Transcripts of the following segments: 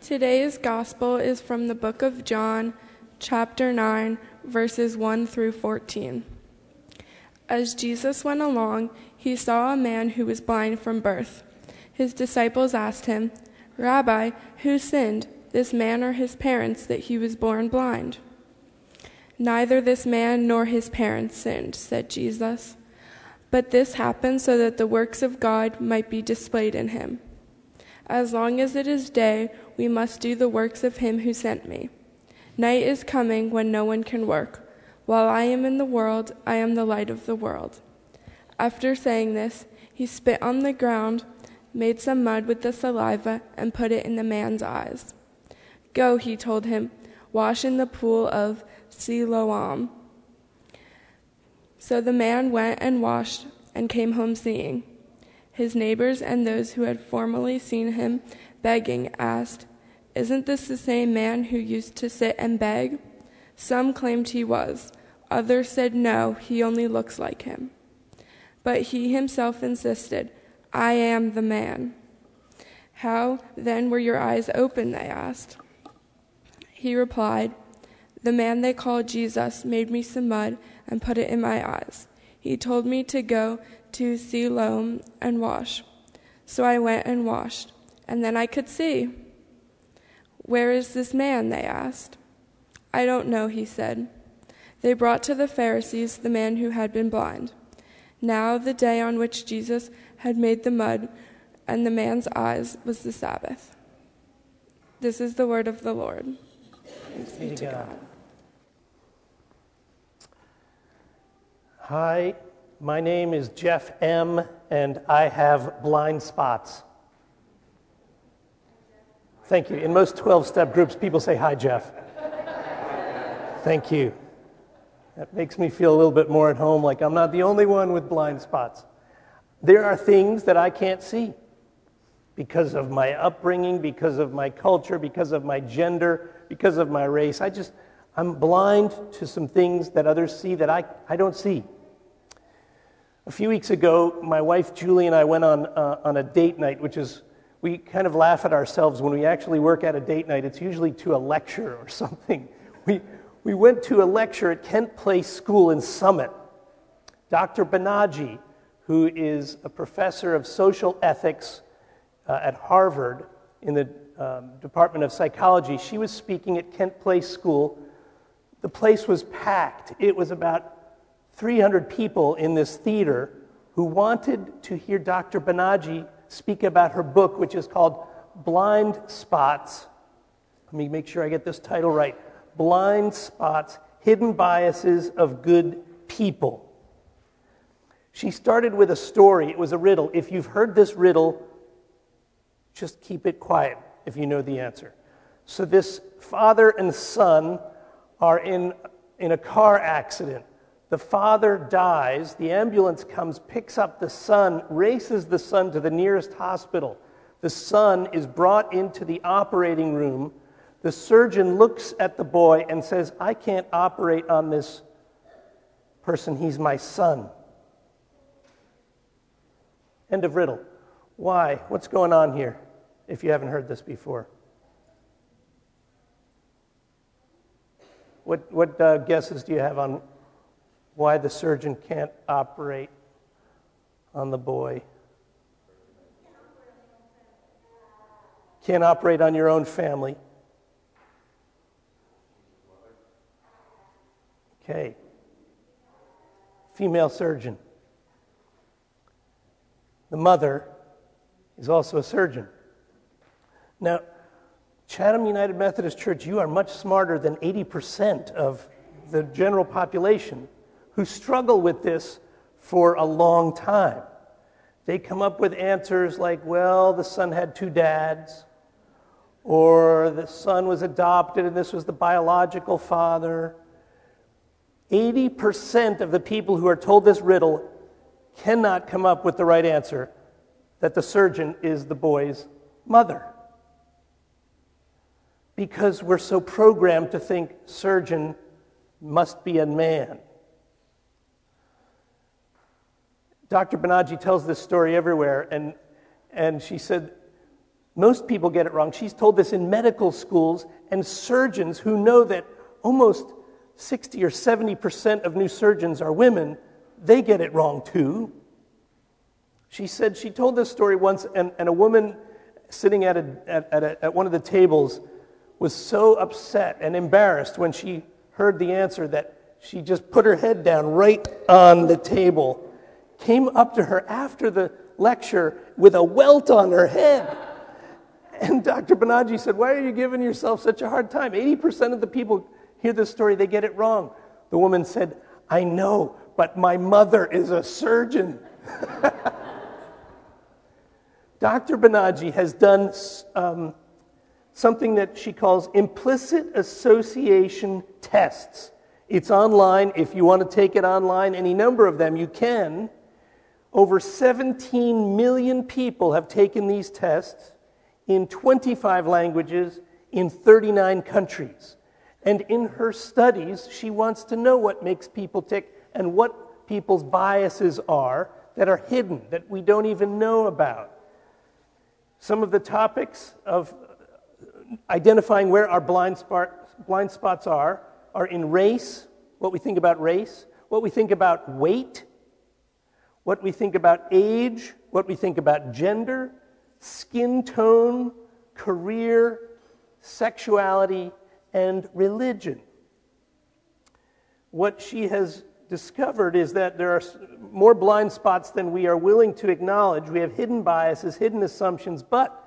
Today's gospel is from the book of John, chapter 9, verses 1 through 14. As Jesus went along, he saw a man who was blind from birth. His disciples asked him, Rabbi, who sinned, this man or his parents, that he was born blind? Neither this man nor his parents sinned, said Jesus. But this happened so that the works of God might be displayed in him. As long as it is day, we must do the works of him who sent me. Night is coming when no one can work. While I am in the world, I am the light of the world. After saying this, he spit on the ground, made some mud with the saliva, and put it in the man's eyes. Go, he told him, wash in the pool of Siloam. So the man went and washed and came home seeing. His neighbors and those who had formerly seen him begging asked, Isn't this the same man who used to sit and beg? Some claimed he was. Others said, No, he only looks like him. But he himself insisted, I am the man. How then were your eyes open? They asked. He replied, The man they called Jesus made me some mud and put it in my eyes. He told me to go to Siloam and wash. So I went and washed, and then I could see. Where is this man? They asked. I don't know, he said. They brought to the Pharisees the man who had been blind. Now, the day on which Jesus had made the mud and the man's eyes was the Sabbath. This is the word of the Lord. Thanks be to God. Hi, my name is Jeff M., and I have blind spots. Thank you. In most 12 step groups, people say, Hi, Jeff. Thank you. That makes me feel a little bit more at home, like I'm not the only one with blind spots. There are things that I can't see because of my upbringing, because of my culture, because of my gender, because of my race. I just, I'm blind to some things that others see that I, I don't see. A few weeks ago, my wife Julie and I went on, uh, on a date night, which is, we kind of laugh at ourselves when we actually work at a date night. It's usually to a lecture or something. We, we went to a lecture at Kent Place School in Summit. Dr. Banaji, who is a professor of social ethics uh, at Harvard in the um, Department of Psychology, she was speaking at Kent Place School. The place was packed. It was about 300 people in this theater who wanted to hear Dr. Banaji speak about her book, which is called Blind Spots. Let me make sure I get this title right Blind Spots Hidden Biases of Good People. She started with a story. It was a riddle. If you've heard this riddle, just keep it quiet if you know the answer. So, this father and son are in, in a car accident. The father dies, the ambulance comes, picks up the son, races the son to the nearest hospital. The son is brought into the operating room. The surgeon looks at the boy and says, I can't operate on this person, he's my son. End of riddle. Why? What's going on here if you haven't heard this before? What, what uh, guesses do you have on why the surgeon can't operate on the boy. Can't operate on your own family. Okay. Female surgeon. The mother is also a surgeon. Now, Chatham United Methodist Church, you are much smarter than 80% of the general population who struggle with this for a long time. They come up with answers like, well, the son had two dads, or the son was adopted and this was the biological father. 80% of the people who are told this riddle cannot come up with the right answer that the surgeon is the boy's mother. Because we're so programmed to think surgeon must be a man. Dr. Banaji tells this story everywhere, and, and she said Most people get it wrong. She's told this in medical schools and surgeons who know that almost 60 or 70% of new surgeons are women, they get it wrong too. She said she told this story once, and, and a woman sitting at, a, at, at, a, at one of the tables was so upset and embarrassed when she heard the answer that she just put her head down right on the table, came up to her after the lecture with a welt on her head. And Dr. Banaji said, Why are you giving yourself such a hard time? 80% of the people hear this story, they get it wrong. The woman said, I know, but my mother is a surgeon. Dr. Banaji has done um, something that she calls implicit association tests. It's online. If you want to take it online, any number of them, you can. Over 17 million people have taken these tests in 25 languages in 39 countries. And in her studies, she wants to know what makes people tick and what people's biases are that are hidden, that we don't even know about. Some of the topics of identifying where our blind, spot, blind spots are are in race, what we think about race, what we think about weight, what we think about age, what we think about gender, skin tone, career, sexuality, and religion. What she has discovered is that there are more blind spots than we are willing to acknowledge. We have hidden biases, hidden assumptions, but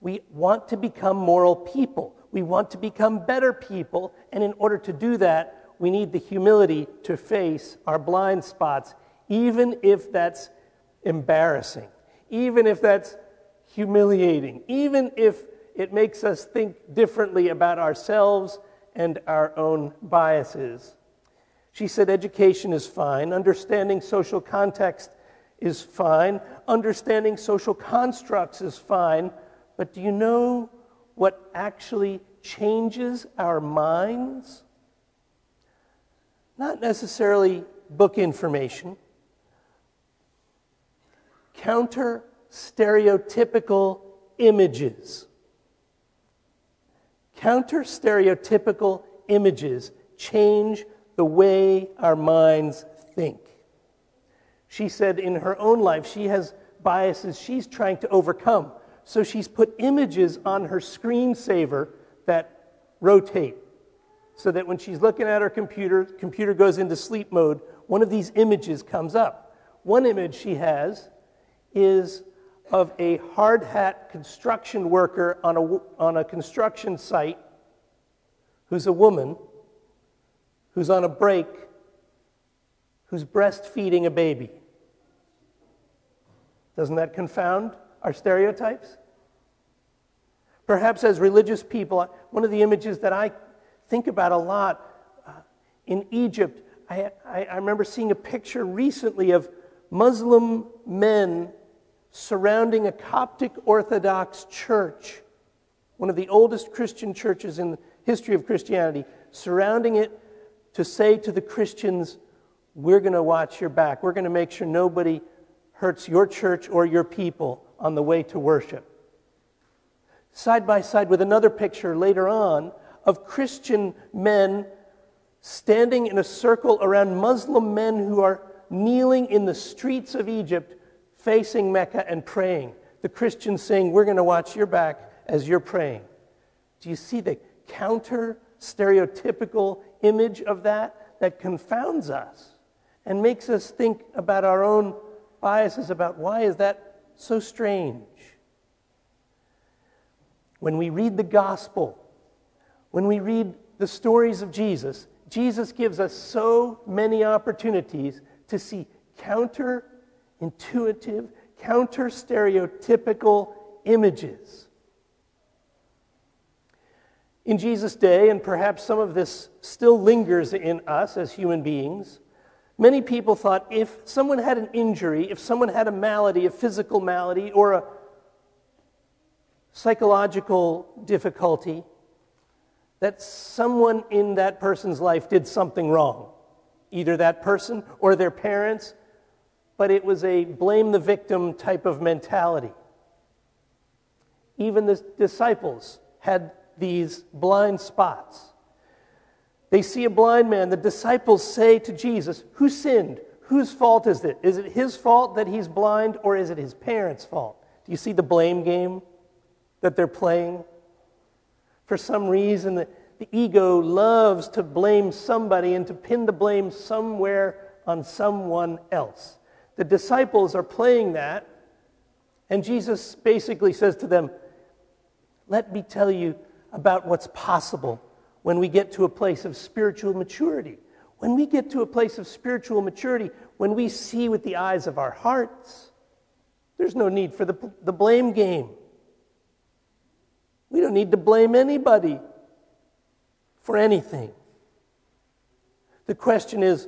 we want to become moral people. We want to become better people, and in order to do that, we need the humility to face our blind spots, even if that's embarrassing, even if that's humiliating, even if it makes us think differently about ourselves and our own biases. She said education is fine, understanding social context is fine, understanding social constructs is fine, but do you know what actually changes our minds? Not necessarily book information, counter stereotypical images. Counter stereotypical images change the way our minds think. She said in her own life, she has biases she's trying to overcome. So she's put images on her screensaver that rotate so that when she's looking at her computer, computer goes into sleep mode, one of these images comes up. One image she has is of a hard hat construction worker on a, on a construction site who's a woman who's on a break who's breastfeeding a baby. Doesn't that confound our stereotypes? Perhaps as religious people, one of the images that I think about a lot uh, in Egypt, I, I, I remember seeing a picture recently of Muslim men surrounding a Coptic Orthodox church, one of the oldest Christian churches in the history of Christianity, surrounding it to say to the Christians, We're going to watch your back. We're going to make sure nobody hurts your church or your people on the way to worship. Side by side with another picture later on of Christian men standing in a circle around Muslim men who are kneeling in the streets of Egypt facing Mecca and praying. The Christians saying, We're going to watch your back as you're praying. Do you see the counter stereotypical image of that that confounds us and makes us think about our own biases about why is that so strange? When we read the gospel, when we read the stories of Jesus, Jesus gives us so many opportunities to see counter intuitive, counter stereotypical images. In Jesus' day, and perhaps some of this still lingers in us as human beings, many people thought if someone had an injury, if someone had a malady, a physical malady, or a psychological difficulty, that someone in that person's life did something wrong. Either that person or their parents but it was a blame the victim type of mentality. Even the disciples had these blind spots. They see a blind man. The disciples say to Jesus, Who sinned? Whose fault is it? Is it his fault that he's blind, or is it his parents' fault? Do you see the blame game that they're playing? For some reason, the, the ego loves to blame somebody and to pin the blame somewhere on someone else. The disciples are playing that, and Jesus basically says to them, Let me tell you about what's possible when we get to a place of spiritual maturity. When we get to a place of spiritual maturity, when we see with the eyes of our hearts, there's no need for the, the blame game. We don't need to blame anybody for anything. The question is,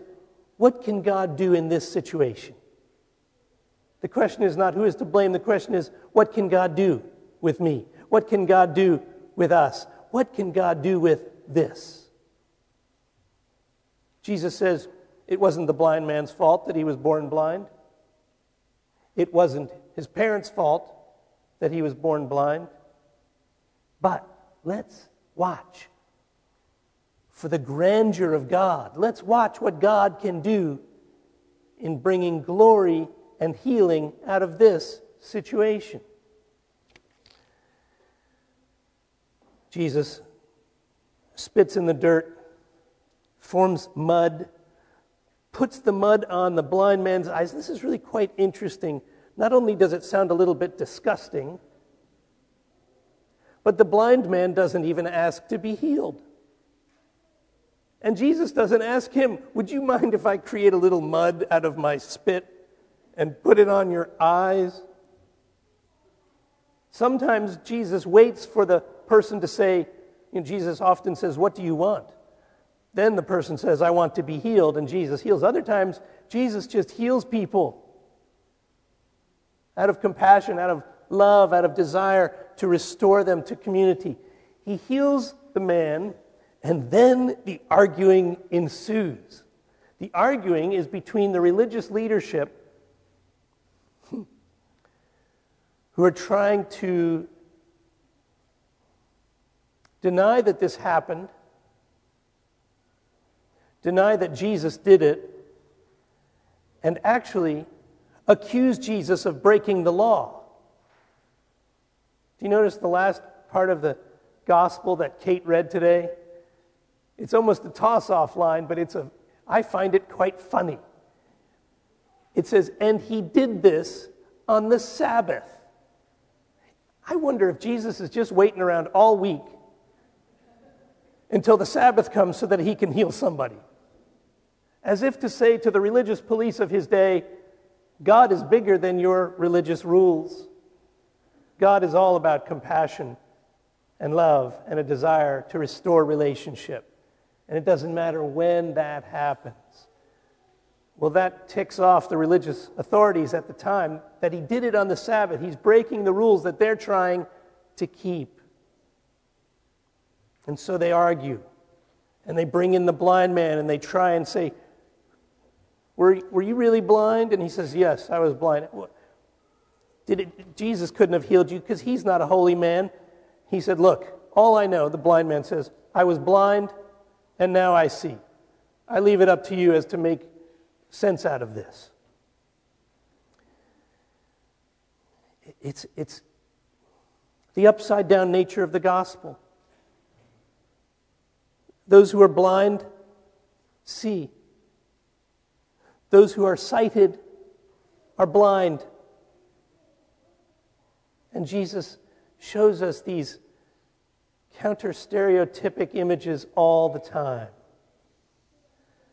what can God do in this situation? The question is not who is to blame. The question is, what can God do with me? What can God do with us? What can God do with this? Jesus says it wasn't the blind man's fault that he was born blind. It wasn't his parents' fault that he was born blind. But let's watch for the grandeur of God. Let's watch what God can do in bringing glory and healing out of this situation. Jesus spits in the dirt, forms mud, puts the mud on the blind man's eyes. This is really quite interesting. Not only does it sound a little bit disgusting, but the blind man doesn't even ask to be healed. And Jesus doesn't ask him, Would you mind if I create a little mud out of my spit and put it on your eyes? Sometimes Jesus waits for the person to say, you know, Jesus often says, What do you want? Then the person says, I want to be healed, and Jesus heals. Other times, Jesus just heals people out of compassion, out of love, out of desire to restore them to community. He heals the man, and then the arguing ensues. The arguing is between the religious leadership who are trying to deny that this happened, deny that Jesus did it, and actually accuse Jesus of breaking the law. Do you notice the last part of the gospel that Kate read today? It's almost a toss off line, but it's a, I find it quite funny. It says, And he did this on the Sabbath. I wonder if Jesus is just waiting around all week until the Sabbath comes so that he can heal somebody. As if to say to the religious police of his day, God is bigger than your religious rules. God is all about compassion and love and a desire to restore relationship. And it doesn't matter when that happens. Well, that ticks off the religious authorities at the time that he did it on the Sabbath. He's breaking the rules that they're trying to keep. And so they argue. And they bring in the blind man and they try and say, Were, were you really blind? And he says, Yes, I was blind. Did it, Jesus couldn't have healed you because he's not a holy man. He said, Look, all I know, the blind man says, I was blind and now I see. I leave it up to you as to make sense out of this. It's, it's the upside down nature of the gospel. Those who are blind see. Those who are sighted are blind. And Jesus shows us these counter stereotypic images all the time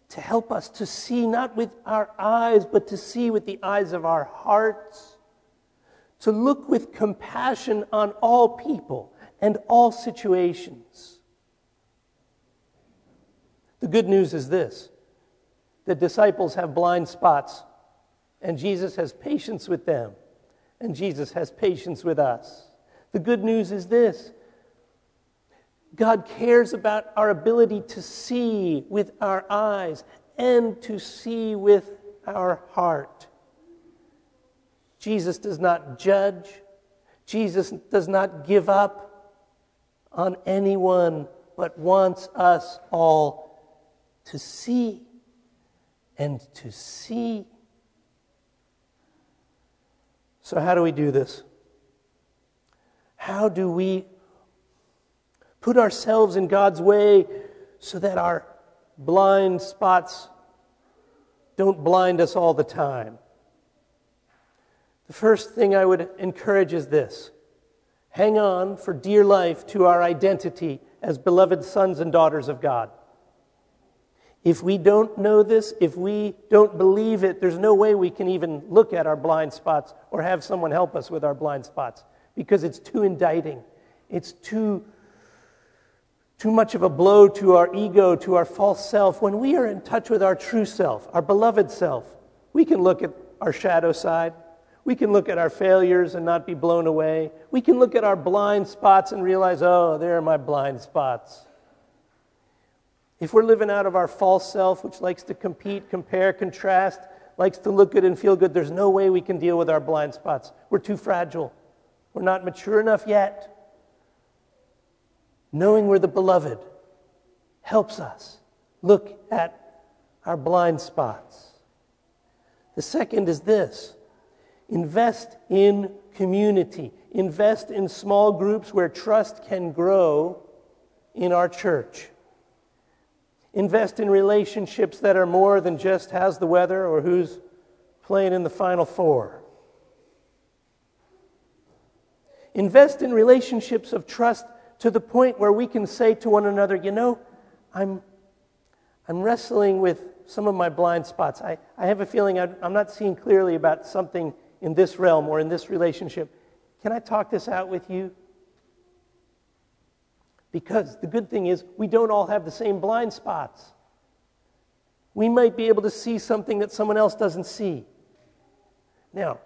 to help us to see not with our eyes, but to see with the eyes of our hearts, to look with compassion on all people and all situations. The good news is this the disciples have blind spots, and Jesus has patience with them, and Jesus has patience with us. The good news is this God cares about our ability to see with our eyes and to see with our heart. Jesus does not judge. Jesus does not give up on anyone, but wants us all to see and to see. So, how do we do this? How do we put ourselves in God's way so that our blind spots don't blind us all the time? The first thing I would encourage is this hang on for dear life to our identity as beloved sons and daughters of God. If we don't know this, if we don't believe it, there's no way we can even look at our blind spots or have someone help us with our blind spots because it's too indicting. It's too, too much of a blow to our ego, to our false self. When we are in touch with our true self, our beloved self, we can look at our shadow side. We can look at our failures and not be blown away. We can look at our blind spots and realize, oh, there are my blind spots. If we're living out of our false self, which likes to compete, compare, contrast, likes to look good and feel good, there's no way we can deal with our blind spots. We're too fragile. We're not mature enough yet. Knowing we're the beloved helps us look at our blind spots. The second is this invest in community, invest in small groups where trust can grow in our church. Invest in relationships that are more than just how's the weather or who's playing in the Final Four. Invest in relationships of trust to the point where we can say to one another, you know, I'm, I'm wrestling with some of my blind spots. I, I have a feeling I'm not seeing clearly about something in this realm or in this relationship. Can I talk this out with you? Because the good thing is, we don't all have the same blind spots. We might be able to see something that someone else doesn't see. Now,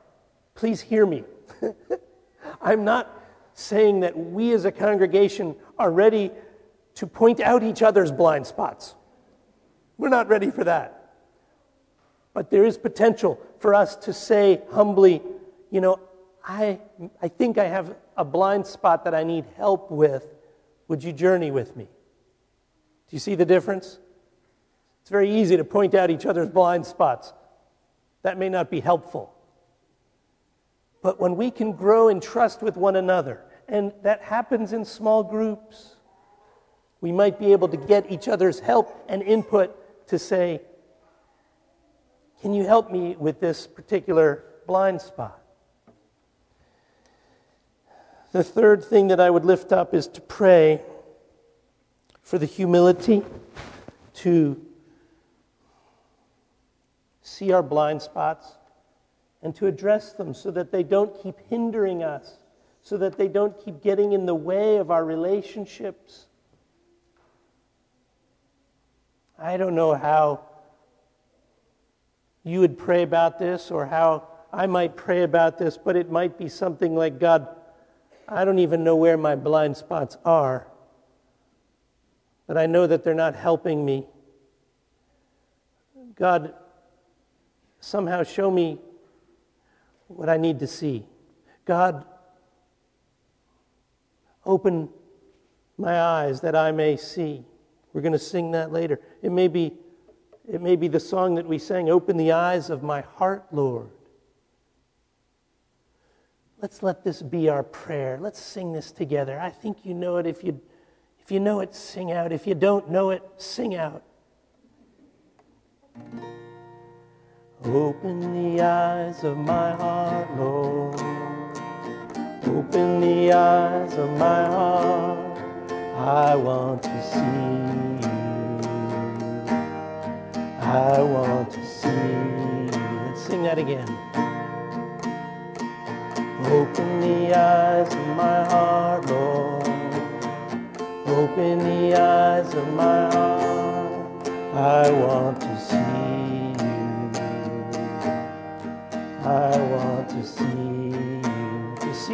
please hear me. I'm not saying that we as a congregation are ready to point out each other's blind spots. We're not ready for that. But there is potential for us to say humbly, you know, I, I think I have a blind spot that I need help with. Would you journey with me? Do you see the difference? It's very easy to point out each other's blind spots. That may not be helpful. But when we can grow in trust with one another, and that happens in small groups, we might be able to get each other's help and input to say, Can you help me with this particular blind spot? The third thing that I would lift up is to pray for the humility to see our blind spots and to address them so that they don't keep hindering us, so that they don't keep getting in the way of our relationships. I don't know how you would pray about this or how I might pray about this, but it might be something like God I don't even know where my blind spots are, but I know that they're not helping me. God, somehow show me what I need to see. God, open my eyes that I may see. We're going to sing that later. It may be it may be the song that we sang, Open the eyes of my heart, Lord. Let's let this be our prayer. Let's sing this together. I think you know it. If you, if you know it, sing out. If you don't know it, sing out. Open the eyes of my heart, Lord. Open the eyes of my heart. I want to see you. I want to see you. Let's sing that again. Open the eyes of my heart, Lord. Open the eyes of my heart. I want to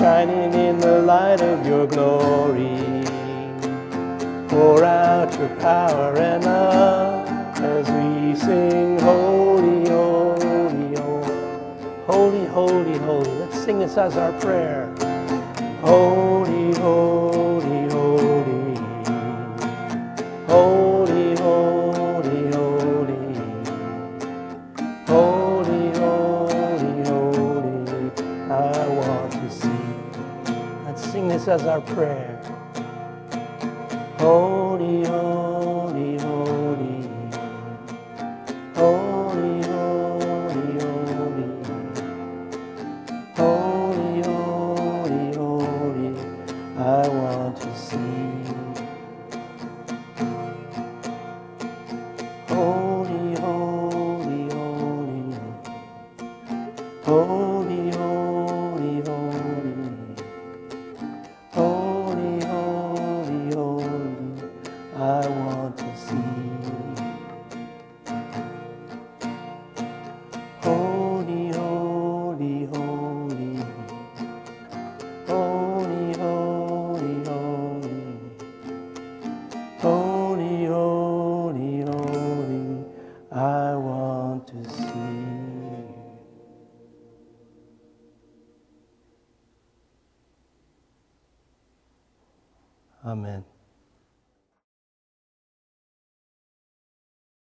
shining in the light of your glory. Pour out your power and love as we sing holy, holy, holy, holy, holy, holy. Let's sing this as our prayer. Holy, Pray. prayer.